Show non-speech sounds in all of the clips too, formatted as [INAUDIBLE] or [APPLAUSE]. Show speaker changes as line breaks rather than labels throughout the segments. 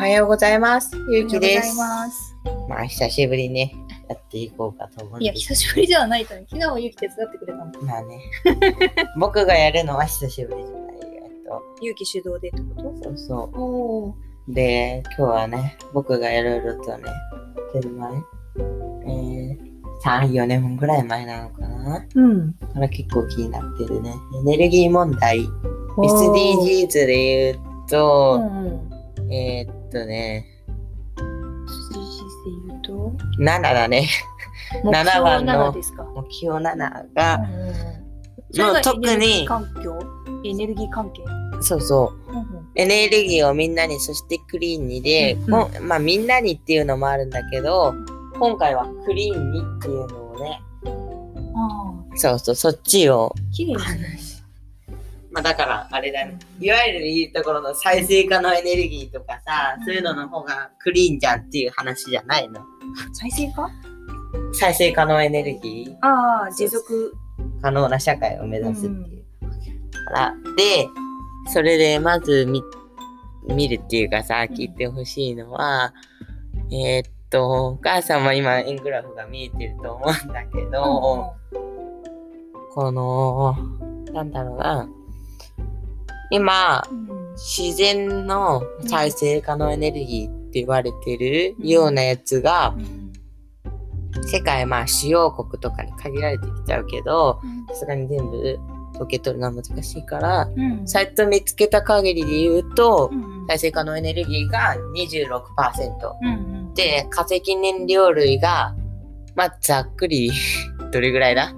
はようございます。ゆうきです
おはようござい。ます。
まあ、久しぶりにね、やっていこうかと思うん
いや、久しぶりではないとね。昨日はゆうき手伝ってくれたの。
まあね、[LAUGHS] 僕がやるのは久しぶりじゃないえっと、
ゆうき主導でってこ
そうそ。う。で、今日はね、僕がいろいろとね、やってる前、えー、3、4年ぐらい前なのかな
うん。
から結構気になってるね。エネルギー問題。SDGs で言う
う
と、
んうん。
えーっとね、
SDGs で言うと、
7だね。
目標
7番の
7ですか？
目標7
うん。
が、もう特
エネルギー
に、
環境？エネルギー関係？
そうそう、
うんうん。
エネルギーをみんなに、そしてクリーンにで、
うん
まあみんなにっていうのもあるんだけど、今回はクリーンにっていうのをね、
あ
そうそう、そっちを、
あ、綺麗ですね。
まあだからあれだね、いわゆる言うところの再生可能エネルギーとかさ、そういうのの方がクリーンじゃんっていう話じゃないの。
再生か
再生可能エネルギー、
ああ、持続。
可能な社会を目指すっていう。から、で、それでまず見、見るっていうかさ、聞いてほしいのは、えーっと、お母さんも今円グラフが見えてると思うんだけど、この、なんだろうな、今、
うん。
自然の再生可能エネルギーって言われてるようなやつが、
うん。
世界まあ主要国とかに限られてきちゃうけど、さすがに全部統計取るのは難しいから、
うん。
サイト見つけた限りで言うと
う、ん。
再生可能エネルギーが26%。
うんうん。
で、化石燃料類が、まあ、ざっくり、どれぐらいだ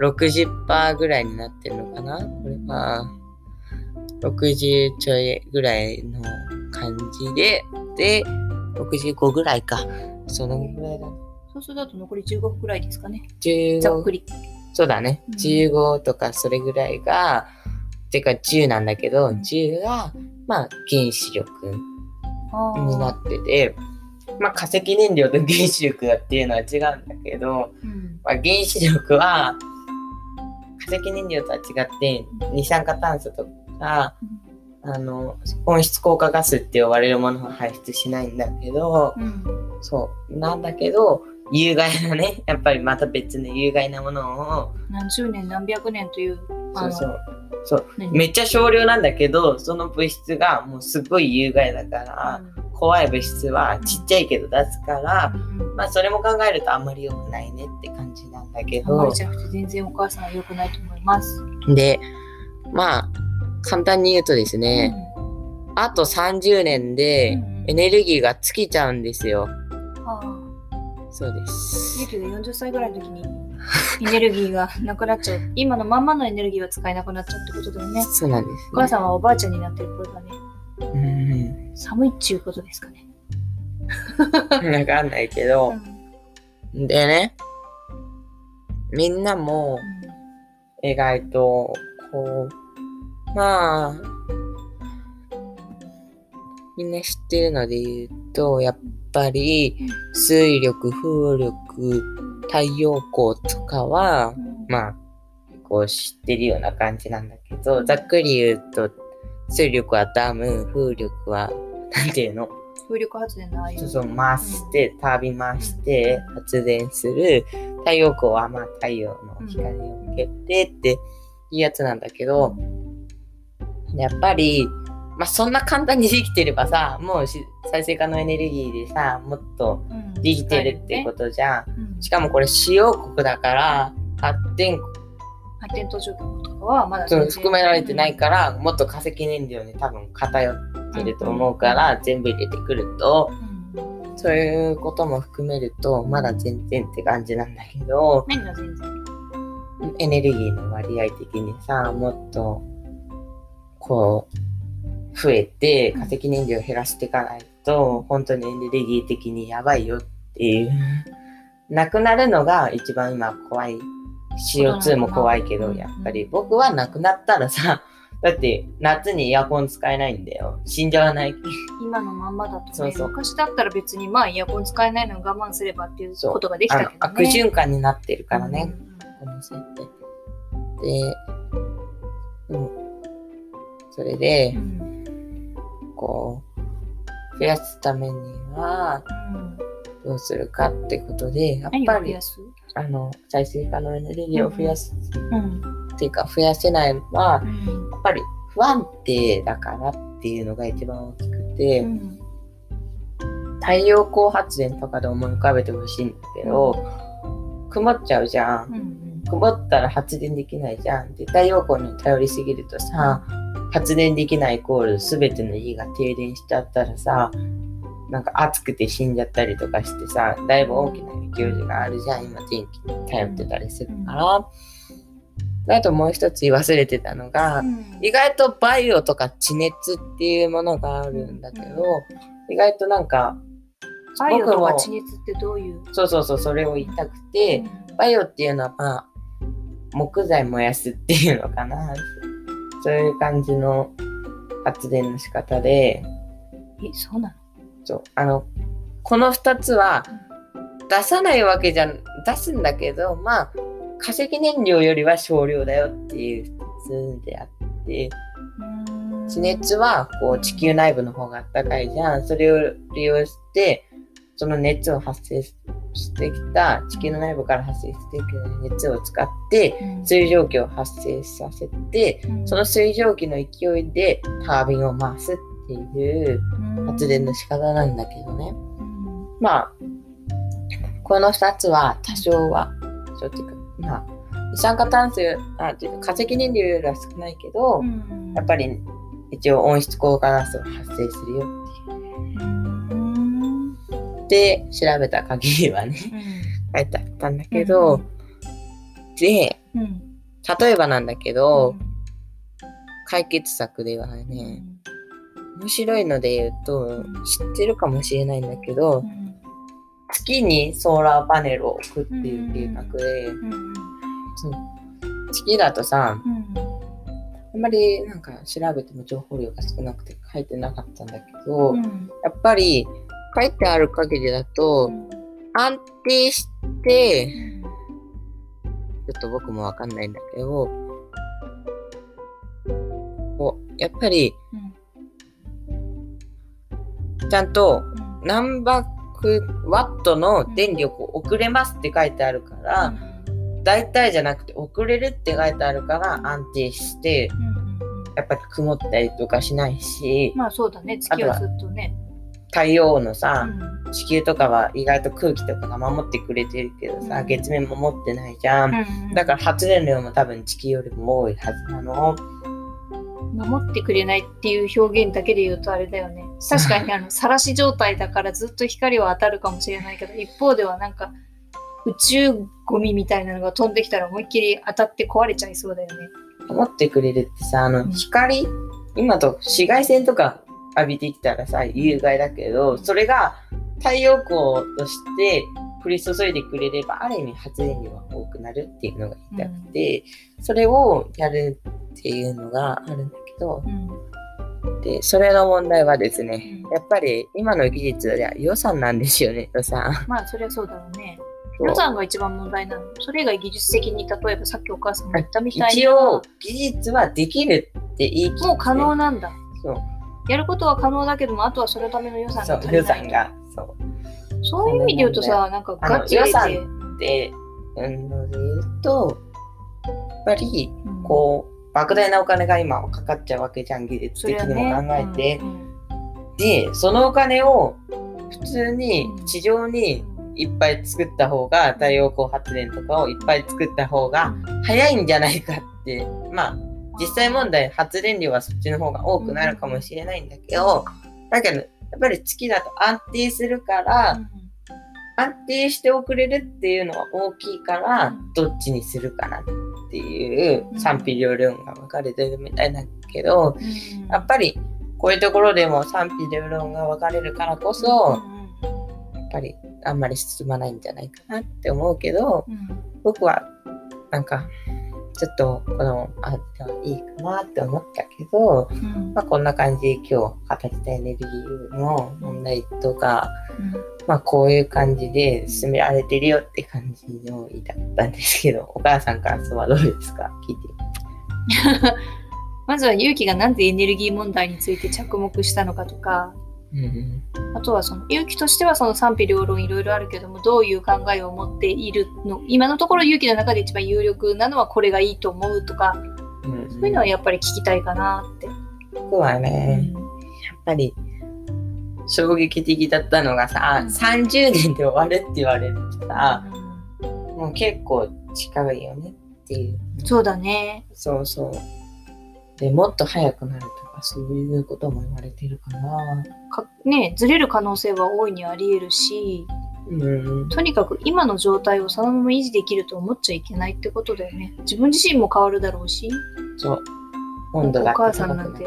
?60% ぐらいになってるのかな？これは、60ちょいぐらいの感じで、で、65ぐらいか。そのぐらいだ。
そうすると残り15分くらいですかね。
15
ざっくり。
そうだね。
うん
15とかそれぐらいが、てか10なんだけど、10が、まあ、原子力になってて、まあ、化石燃料と原子力がっていうのは違うんだけど、
うん
まあ、原子力は、化石燃料とは違って、二酸化炭素とか、あの、温室効果ガスって呼ばれるものを排出しないんだけど、
うん
そう、なんだけど、有害なね、[LAUGHS] やっぱりまた別の有害なものを、
何十年何百年という
そうそう、そう、
何
めっちゃ少量なんだけど、その物質がもうすごい有害だから、怖い物質はちっちゃいけど出すから、
うんうん。
まあそれも考えるとあんまり良くないねって感じなんだけど。
あんまり、じゃなくて全然お母さんは良くないと思います。
で、まあ、簡単に言うとですね、あと30年で
うん
エネルギーが尽きちゃうんですよ。
ああ
そうです
ゆ。うきが40歳ぐらいの時に [LAUGHS] エネルギーがなくなっちゃう。今のまんまのエネルギーは使えなくなっちゃうってことだよね。
そうなんです、
お母さんはおばあちゃんになってる頃だね。
うん。
寒いっちゅうことですかね。[LAUGHS]
わかんないけど、でね、みんなも意外と、こう、まあ、みんな知ってるので言うと、やっぱり水力、風力、太陽光とかは、まあ、こう知ってるような感じなんだけど、ざっくり言うと、水力はダム、風力は、なんていうの？
風力発電のああいう。
そうそう、回して、タービン回して発電する。太陽光はまあ太陽の光を受けてっていうやつなんだけど、やっぱり、まあそんな簡単にできてればさ、もうし再生可能エネルギーでさ、もっと
うん。
できてるってことじゃん。
うん。
しかもこれ主要国だから、発電
発展途上国とかはまだ
含められてないから、もっと化石燃料に多分偏ってると思うから、全部入れてくると、
うん。
そういうことも含めると、まだ全然って感じなんだけど、
何が全然。
エネルギーの割合的にさ、もっと、こう、増えて化石燃料を減らしていかないと、本当にエネルギー的にやばいよっていう。なくなるのが一番今怖い。CO2 も怖いけど、
うん
やっぱり僕はなくなったらさ、だって夏にエアコン使えないんだよ。死んじゃわない。
今のまんまだとね
そうそう
昔だったら別にまあエアコン使えないのを我慢すればっていうことができたけどね。
悪循環になってるからね。
うん
この設定。で、うん。それで
う、ん
こう、増やすためには
うん。
どうするかってことで、やっぱりあの再生可能エネルギーを増やす
うん。
っていうか増やせないのは、
うん。
やっぱり不安定だからっていうのが一番大きくて、
うん。
太陽光発電とかで思い浮かべてほしいんだけど、曇っちゃうじゃん。
うん。
曇ったら発電できないじゃん。で、太陽光に頼りすぎるとさ、発電できないイコール全ての家が停電しちゃったらさ、なんか暑くて死んじゃったりとかしてさ、だいぶ大きな影響があるじゃん。今電気に頼ってたりするから。あともう一つ言い忘れてたのが、
うん。
意外とバイオとか地熱っていうものがあるんだけど、意外となんか、
バイオとか地熱ってどういう？
そうそうそう、それを言いたくて、バイオっていうのはまあ、木材燃やすっていうのかな。そういう感じの発電の仕方で、
え、そうなの？
そう、あの、この二つは出さないわけじゃん、出すんだけど、まあ、化石燃料よりは少量だよっていう普通であって、地熱はこう地球内部の方が暖かいじゃん。それを利用して、その熱を発生してきた、地球の内部から発生してきた熱を使って、水蒸気を発生させて、その水蒸気の勢いでタービンを回すっていう発電の仕方なんだけどね。まあ、この二つは多少は、そうっていうか、まあ、二酸化炭素よ、あ、ていうか化石燃料よりは少ないけど、やっぱり一応温室効果ガスを発生するよって調べた限りはね、書いてあったんだけど、で、例えばなんだけど、解決策ではね、面白いので言うと、知ってるかもしれないんだけど、月にソーラーパネルを置くっていう計画で、そう月だとさ、あんまりなんか調べても情報量が少なくて書いてなかったんだけど、やっぱり書いてある限りだと、安定して、ちょっと僕もわかんないんだけど、こうやっぱり、ちゃんと何バクワットの電力を送れますって書いてあるから、大体じゃなくて送れるって書いてあるから安定して、やっぱり曇ったりとかしないし、
まあそうだね、月はずっとね。
太陽のさ、
うん
地球とかは意外と空気とかが守ってくれてるけどさ、
うん
月面守ってないじゃん。
うん
だから発電量も多分地球よりも多いはずなの。
守ってくれないっていう表現だけで言うとあれだよね。確かにあの、[LAUGHS] 晒し状態だからずっと光は当たるかもしれないけど、一方ではなんか、宇宙ゴミみたいなのが飛んできたら思いっきり当たって壊れちゃいそうだよね。
守ってくれるってさ、あの
うん
光、今と紫外線とか浴びてきたらさ、有害だけど、それが太陽光として降り注いでくれれば、ある意味発電量が多くなるっていうのが言いたくて、それをやるっていうのがあるんだけど、
うん。
で、それの問題はですね、
うん
やっぱり今の技術では予算なんですよね、予算。
まあそりゃそうだろうね。予算が一番問題なの。それ以外技術的に例えばさっきお母さんも言ったみたいに
一応、技術はできるって言い切って
もう可能なんだ。
そう
やることは可能だけども、あとはそのための予算が足りない。
予算が。そう。
そういう意味で言うとさ、なんかガチ入れて
あの予、で、うん、言うと、やっぱり、
うん
こう、莫大なお金が今はかかっちゃうわけじゃん、技術的にも考えて。
うんうん
で、そのお金を普通に
うん
地上にいっぱい作った方が、太陽光発電とかをいっぱい作った方が早いんじゃないかって、まあ、実際問題発電量はそっちの方が多くなるかもしれないんだけど、だけど、やっぱり月だと安定するから、
うん
安定して送れるっていうのは大きいから
うん、
どっちにするかなっていう
うん。
賛否両論が分かれてるみたいだけど、
うん。
やっぱりこういうところでも賛否両論が分かれるからこそ、やっぱりあんまり進まないんじゃないかなって思うけど、僕はなんかちょっとこのあってはいいかなって思ったけど、
うん。
まあ、こんな感じで今日語りたエネルギーの問題とか、
うん。
まあこういう感じで進められてるよって感じの言いたかったんですけど、お母さん感想はどうですか？聞いて。[LAUGHS]
まずは勇気がなんでエネルギー問題について着目したのかとか、
うん
あとはその勇気としてはその賛否両論いろいろあるけどもどういう考えを持っているの？今のところ勇気の中で一番有力なのはこれがいいと思うとか
うん
そういうのはやっぱり聞きたいかなって。
僕はね、やっぱり衝撃的だったのがさ、
うん
30年で終わるって言われるとさ、
う
もう結構近いよねっていう。
んそうだね。
そうそう。でもっと早くなるとかそういうことも言われてるかな。
かねずれる可能性は大いにあり得るし
うん。
とにかく今の状態をそのまま維持できると思っちゃいけないってことだよね。自分自身も変わるだろうし。
そう。温度が
お母さんなんて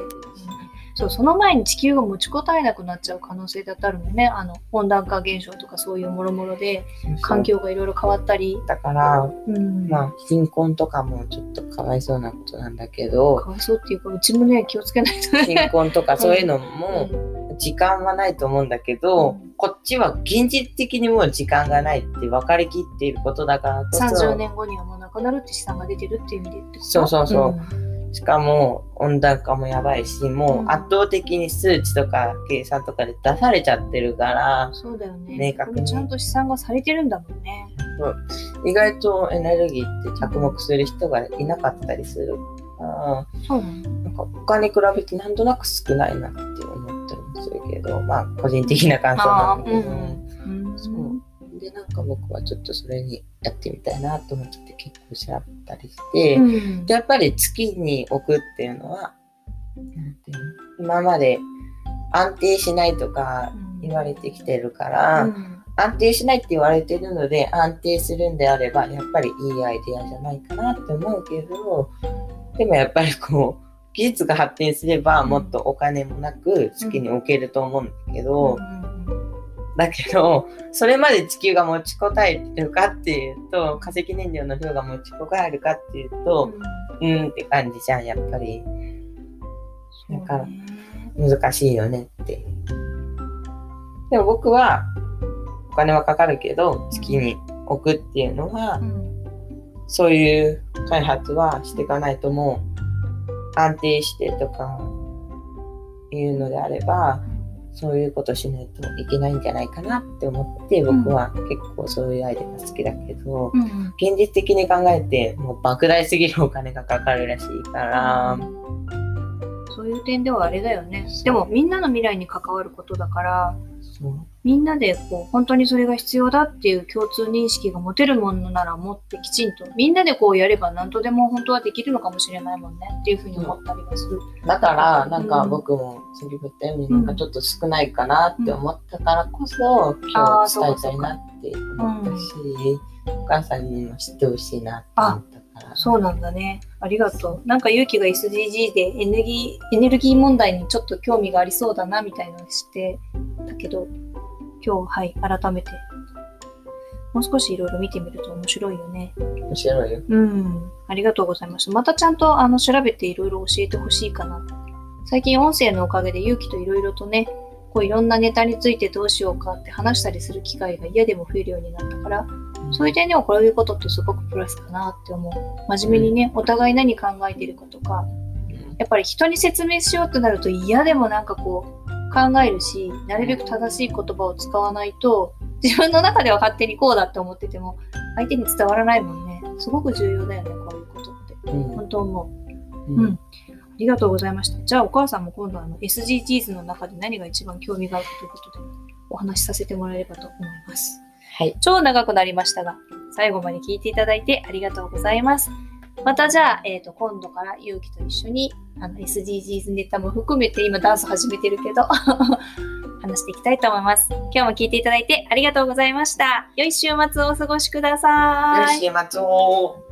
そう、その前に地球が持ちこたえなくなっちゃう可能性だってあるもんね。あの、温暖化現象とかそういうもろもろで、環境がいろいろ変わったり。
だから、
うん。
まあ、貧困とかもちょっとかわいそうなことなんだけど、
かわいそうっていうか、うちもね、気をつけないとね。
貧困とかそういうの
う
も、
ん。
時間はないと思うんだけど、
うん。
こっちは現実的にもう時間がないって分かりきっていることだからこそ、
30年後にはもうなくなるって試算が出てるっていう意味で
そうそうそう。ん。しかも温暖化もやばいし、もう圧倒的に数値とか計算とかで出されちゃってるから、
そうだよね。
明確に。
ちゃんと試算がされてるんだもんね。
意外とエネルギーって着目する人がいなかったりする。から、
そう。なの
なんか他に比べてなんとなく少ないなって思ったりもするけど、まあ個人的な感想なんだけど、
あーうん。うん。
そう。で、なんか僕はちょっとそれにやってみたいなと思って結構調べたりして、
うん。
でやっぱり月に置くっていうのは、なんていうの？今まで安定しないとか言われてきてるから、
うん
安定しないって言われてるので安定するんであればやっぱりいいアイデアじゃないかなって思うけどでもやっぱりこう技術が発展すればもっとお金もなく月に置けると思うんだけど、だけどそれまで地球が持ちこたえてるかっていうと化石燃料の量が持ちこたえるかっていうとうーんって感じじゃんやっぱり。だから難しいよねって。でも僕はお金はかかるけど月に置くっていうのは、
うん。
そういう開発はしていかないともう安定してとかいうのであればそういうことしないといけないんじゃないかなって思って僕は結構そういうアイデアが好きだけど、
うん
現実的に考えてもう莫大すぎるお金がかかるらしいから、
そういう点ではあれだよね。でもみんなの未来に関わることだから、
そう
みんなでこう本当にそれが必要だっていう共通認識が持てるものなら持ってきちんとみんなでこうやれば何とでも本当はできるのかもしれないもんねっていうふうに思ったりはする。
だからなんか
うん
僕も先ほど言ったようになんかちょっと少ないかなって思ったからこそ、
あ
今
ー
日伝えたいなって思ったし、お母さんにも知ってほしいなって思ったから。
そうなんだね。ありがとう。なんか勇気が SDG でエネルギーエネルギー問題にちょっと興味がありそうだなみたいなのを知ってたけど、今日、はい、改めて、もう少しいろいろ見てみると面白いよね。
面白いよ。
うん。ありがとうございました。またちゃんとあの調べていろいろ教えてほしいかな。最近音声のおかげで勇気といろいろとね、こういろんなネタについてどうしようかって話したりする機会が嫌でも増えるようになったから、そういう点ではこういうことってすごくプラスかなって思う。真面目にね、お互い何考えてるかとか、やっぱり人に説明しようとなると嫌でもなんかこう考えるし、なるべく正しい言葉を使わないと、自分の中では勝手にこうだって思ってても、相手に伝わらないもんね。すごく重要だよね、こういうことって。
うん
本当思う。
うん
うんありがとうございました。じゃあお母さんも今度あの SDGs の中で何が一番興味があるかということでお話しさせてもらえればと思います。
はい。
超長くなりましたが、最後まで聞いていただいてありがとうございます。またじゃあ、えっ、と、今度からゆうきと一緒にあの SDGs ネタも含めて今ダンス始めてるけど、[LAUGHS] 話していきたいと思います。今日も聞いていただいてありがとうございました。良い週末をお過ごしください。
良い週末を。